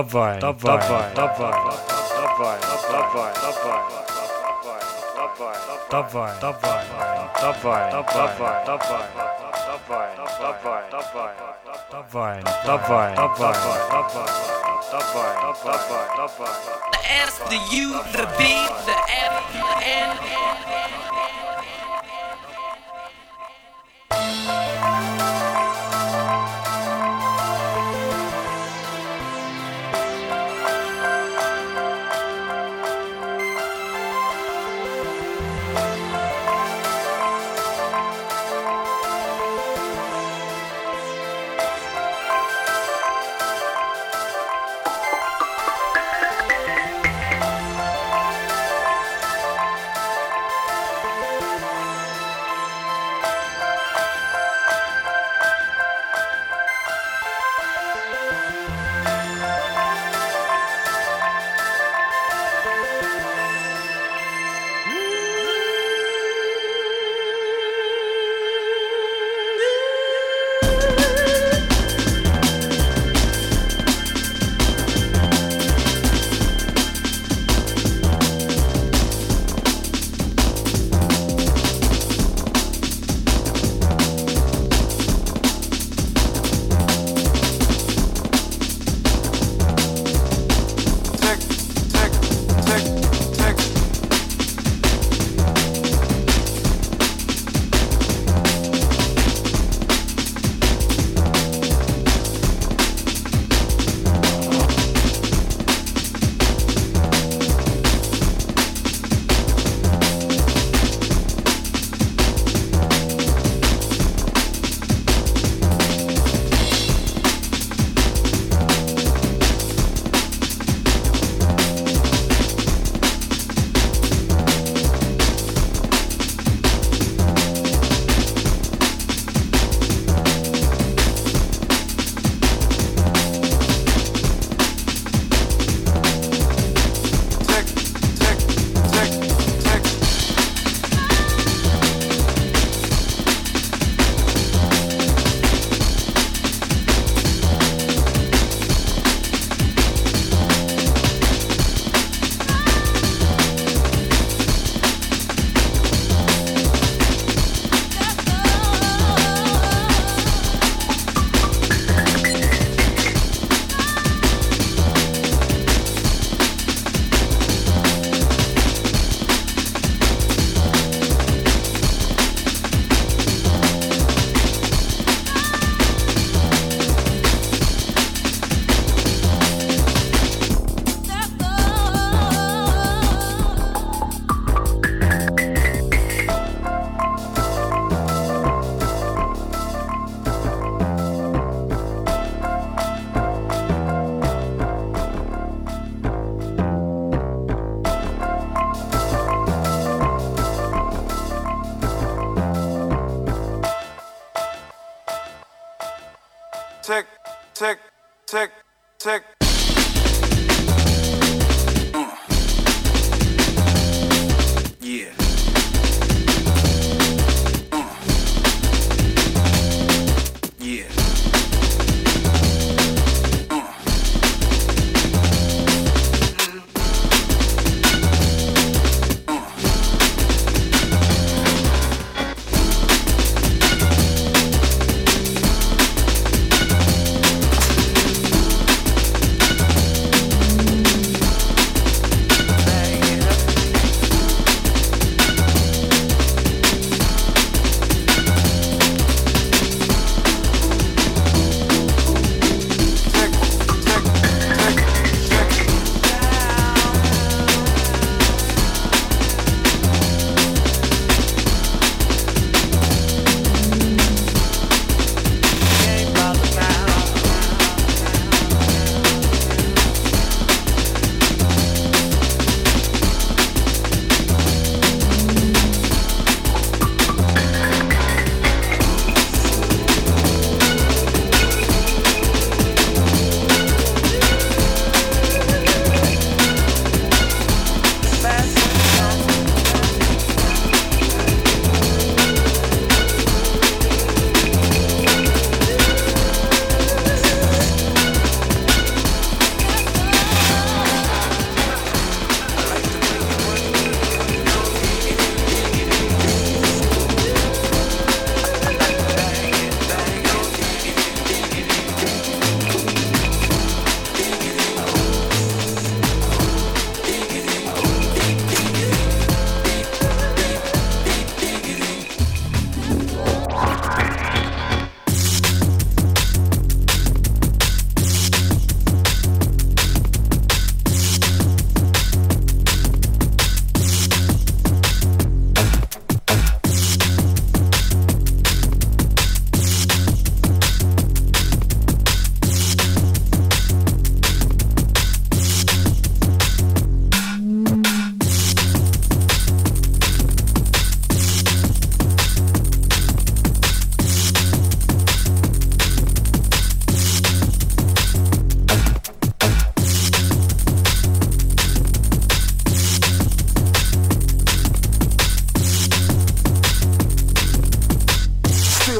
Dubvine. Dubvine. Dubvine. Dubvine. Dubvine. Dubvine. The S, the U, the B, the F, the N, N, N, N.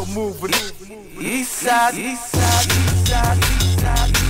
still moving. East side, east side, east side, east side.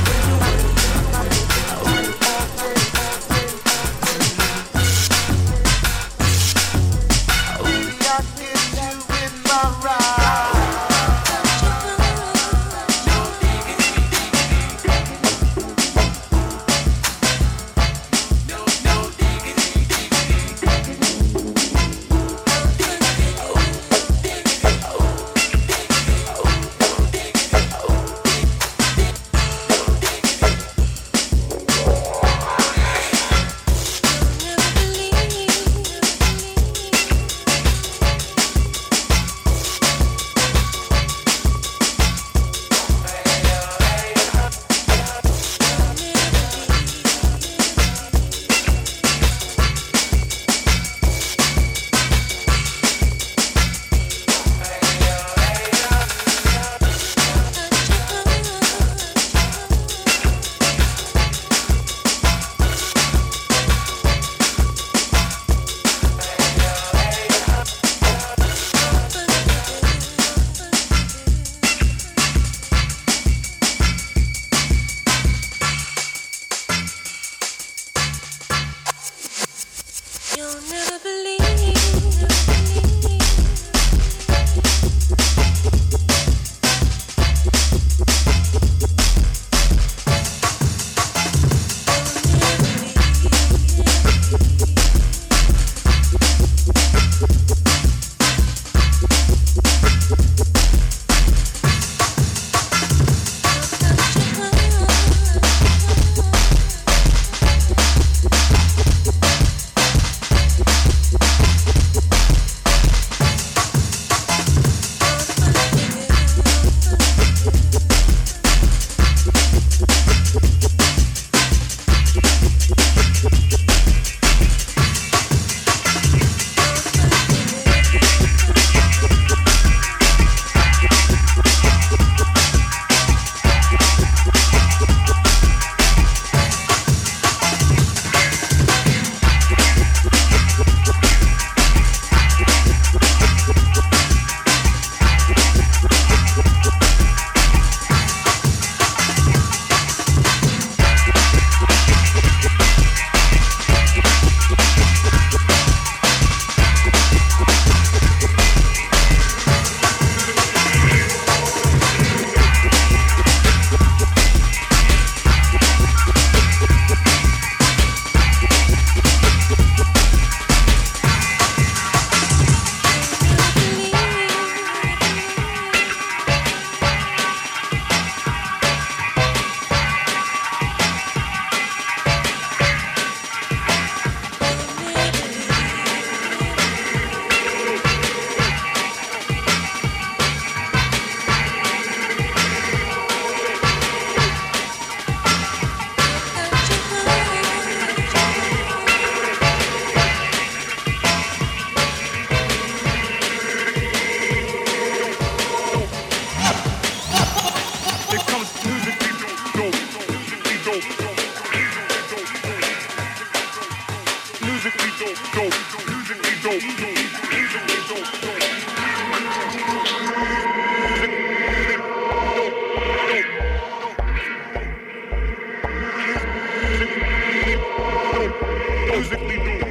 musically doing.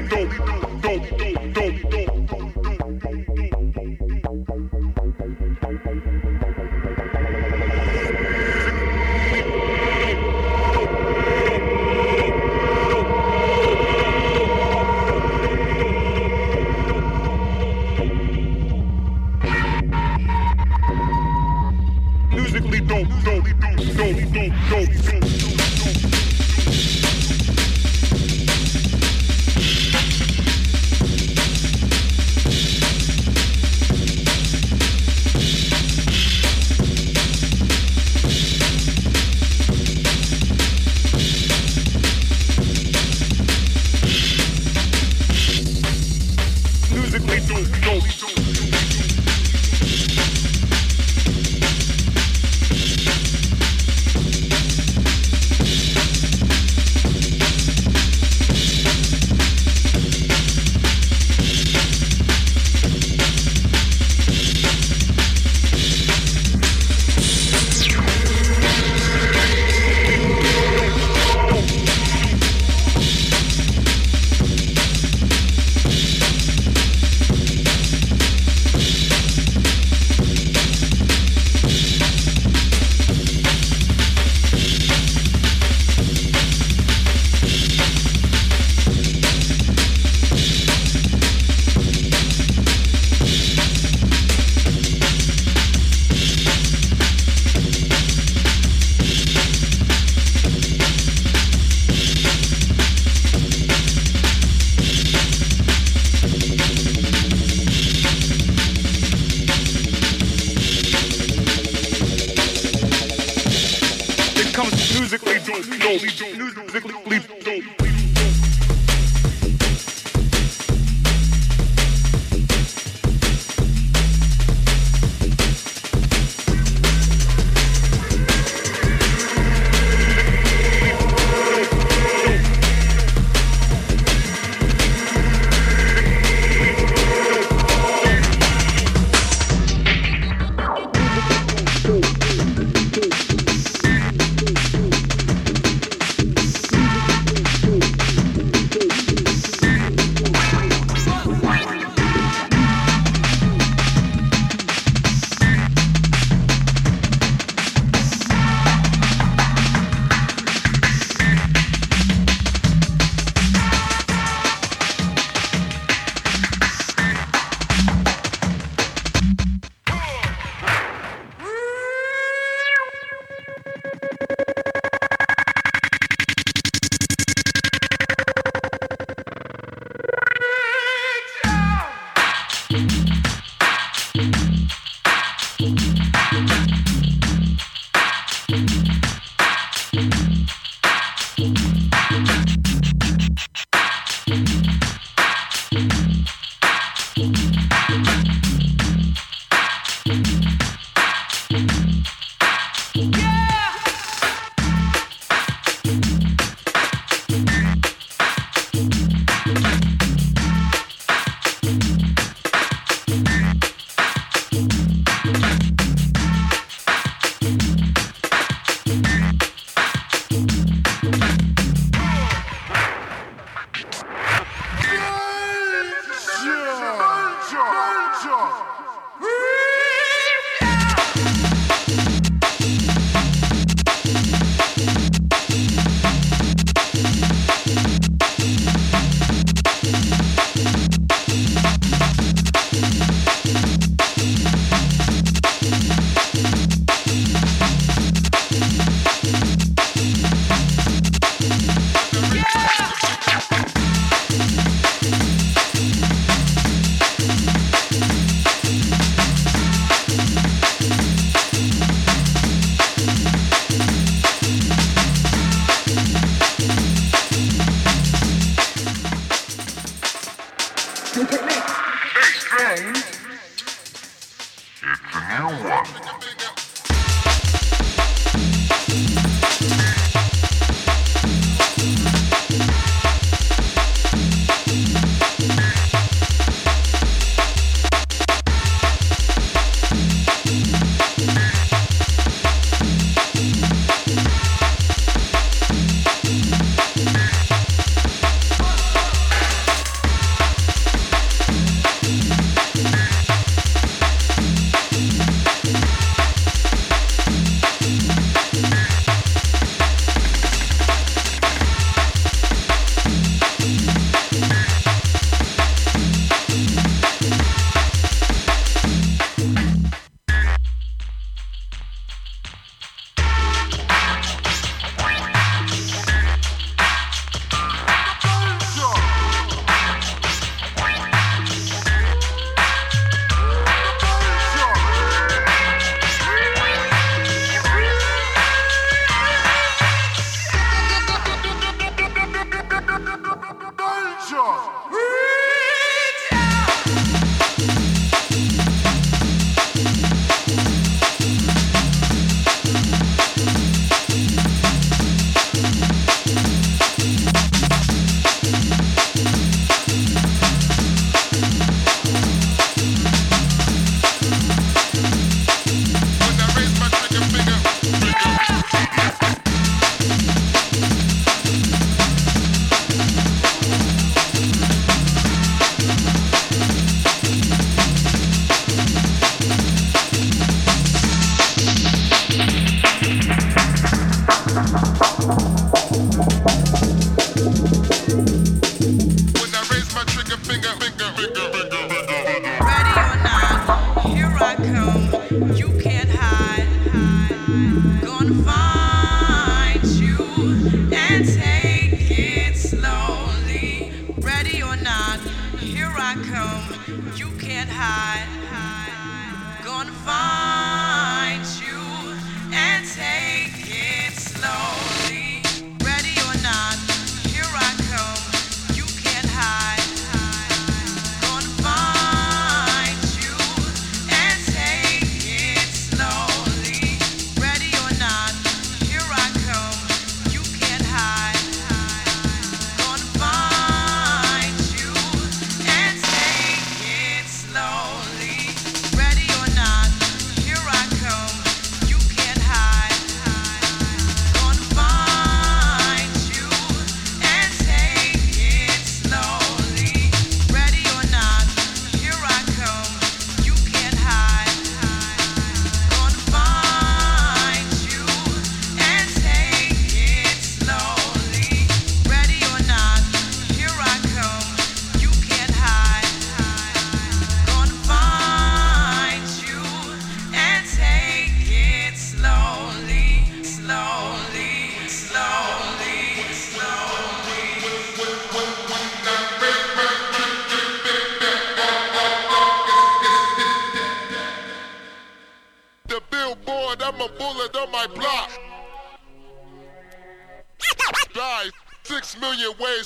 bigger, bigger.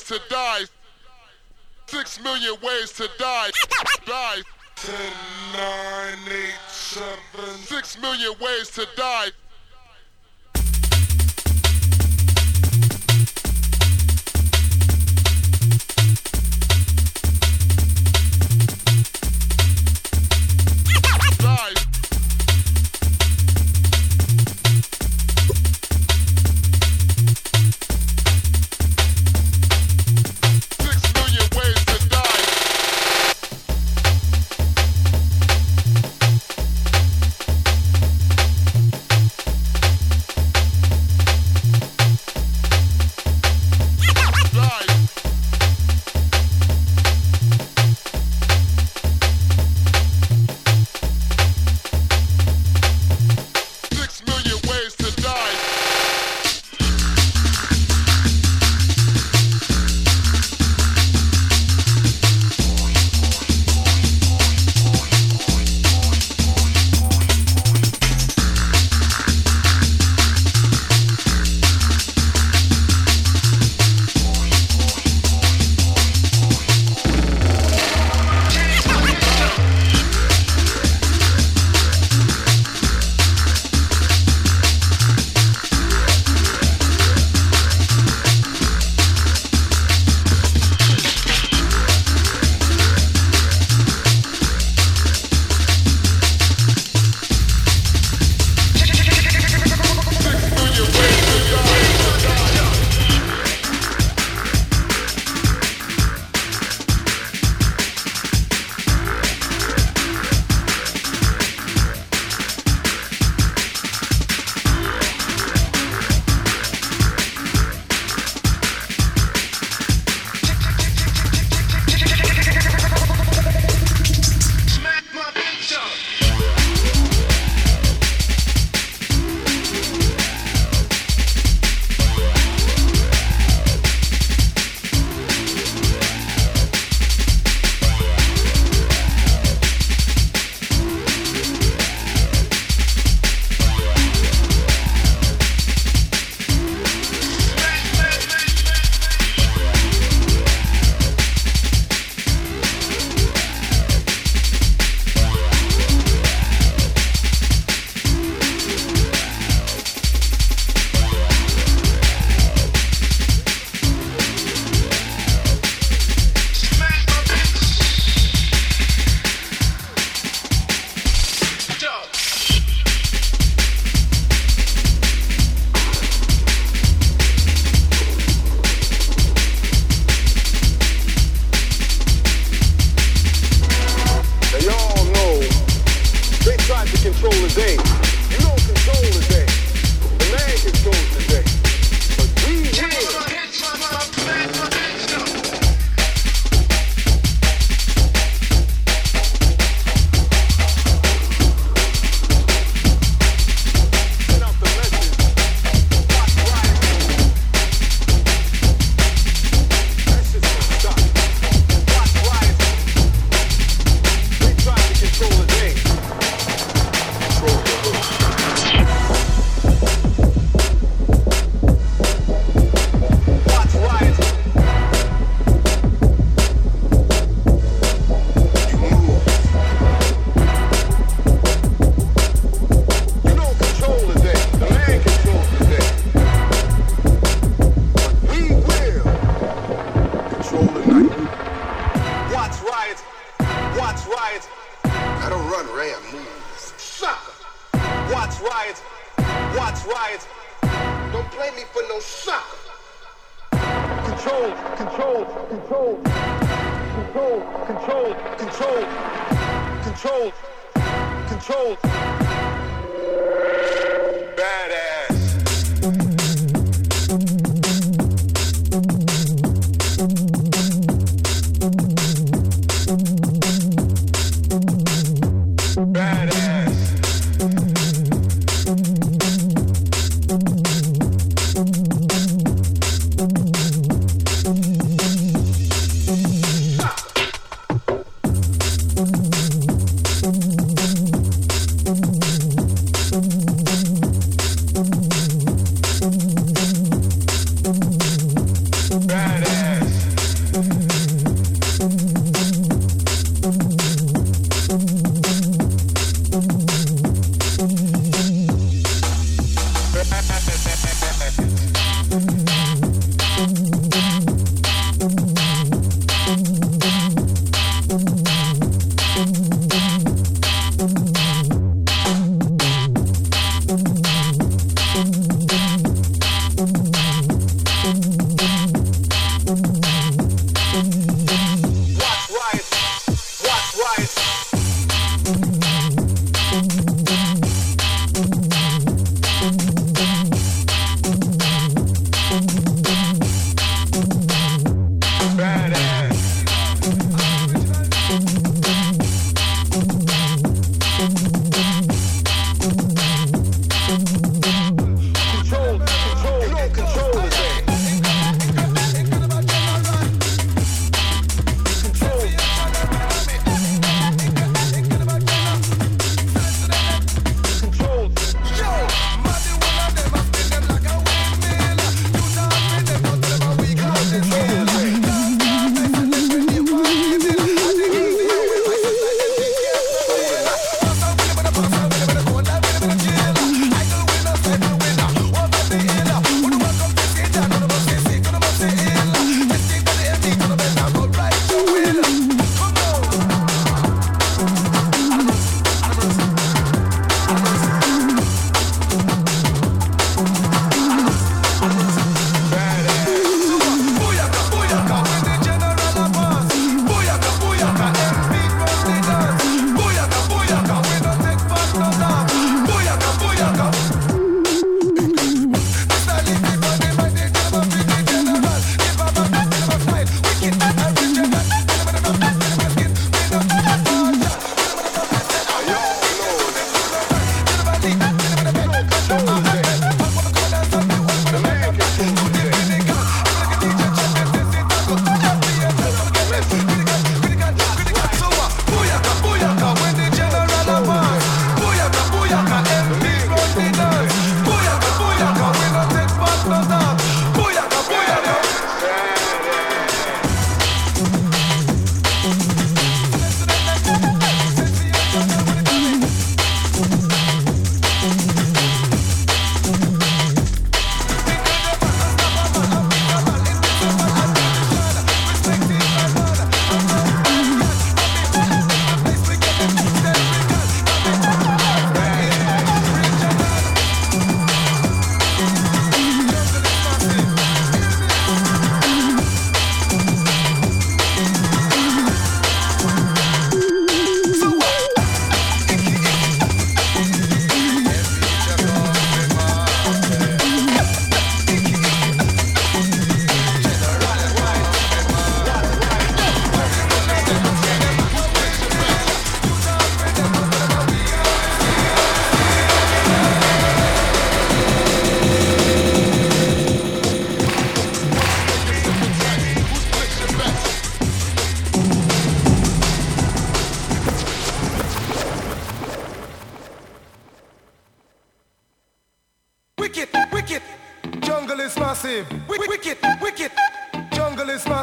to die. Six million ways to die. Die. Ten, nine, eight, seven. Six million ways to die.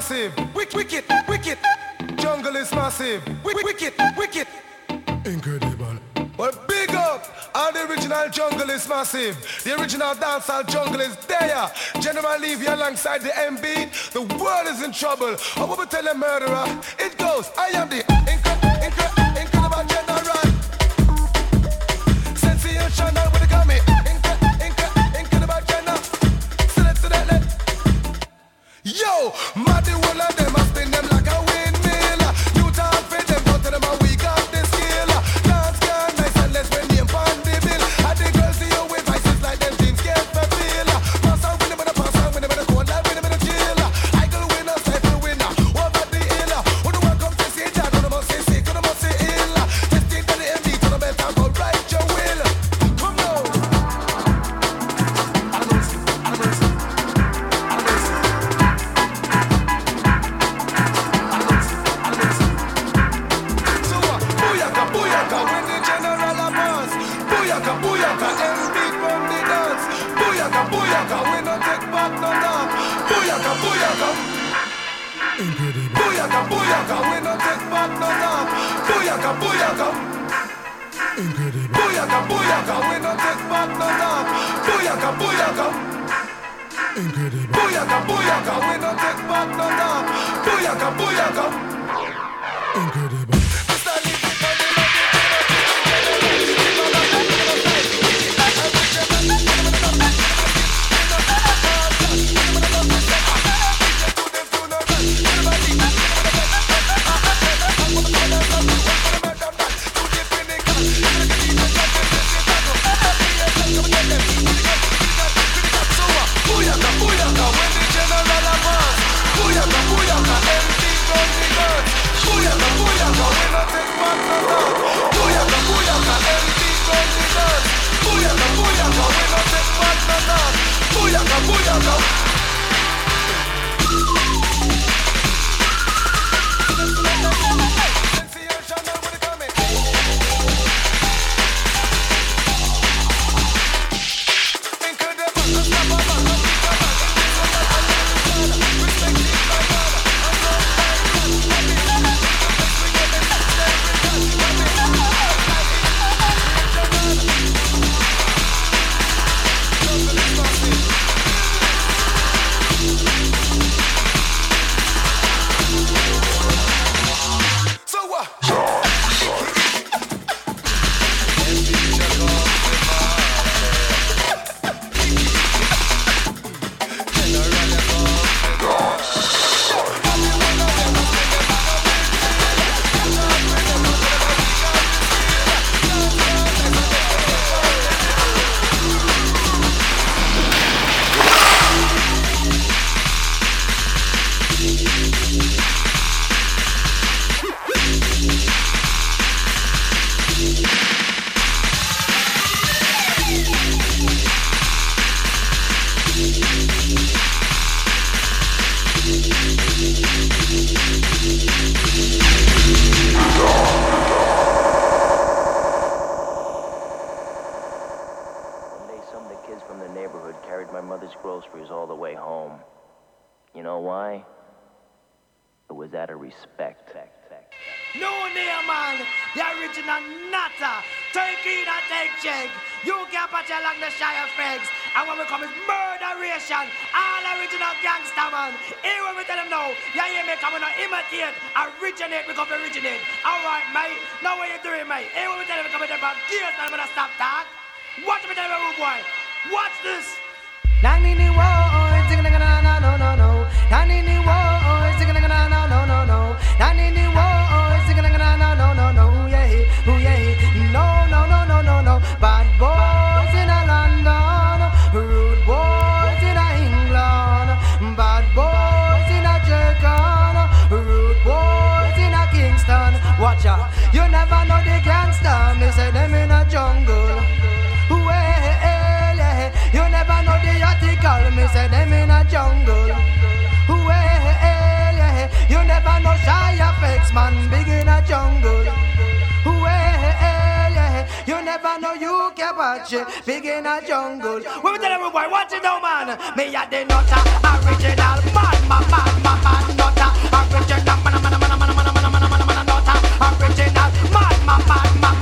Massive. Wick- Wicked, wicked, jungle is massive. Wick- Wicked, wicked, incredible. Well, big up, all the original jungle is massive. The original dancehall jungle is there. General leave you alongside the MB. The world is in trouble. I will tell a murderer. It goes, I am the booyaka, booyaka. Incredible. Booyaka, booyaka. We no take back no talk. Booyaka, booyaka. Incredible. Booyaka, booyaka. We no take back no talk. Booyaka, booyaka. Incredible. And when we come murderation. All original gangster man. Here when we tell them no, you hear me coming on imitate, originate, we come originate. Alright, mate. Now what you doing, mate? Here when we tell them we come to gears and I'm gonna stop talk. Watch me tell boy. Watch this. Nanini wo, zing jungle. Well. You never know the article, me say them in a jungle. Well. You never know shy effects, man, big in a jungle. Well. You never know you can watch it, big in a jungle. We tell every boy, watch it now, man. Me a the nutter, original man, man, man, man, man, nutter, original man, man, man, man, man, man, man, man, man, man, nutter, original man, man, man, man, man, nutter,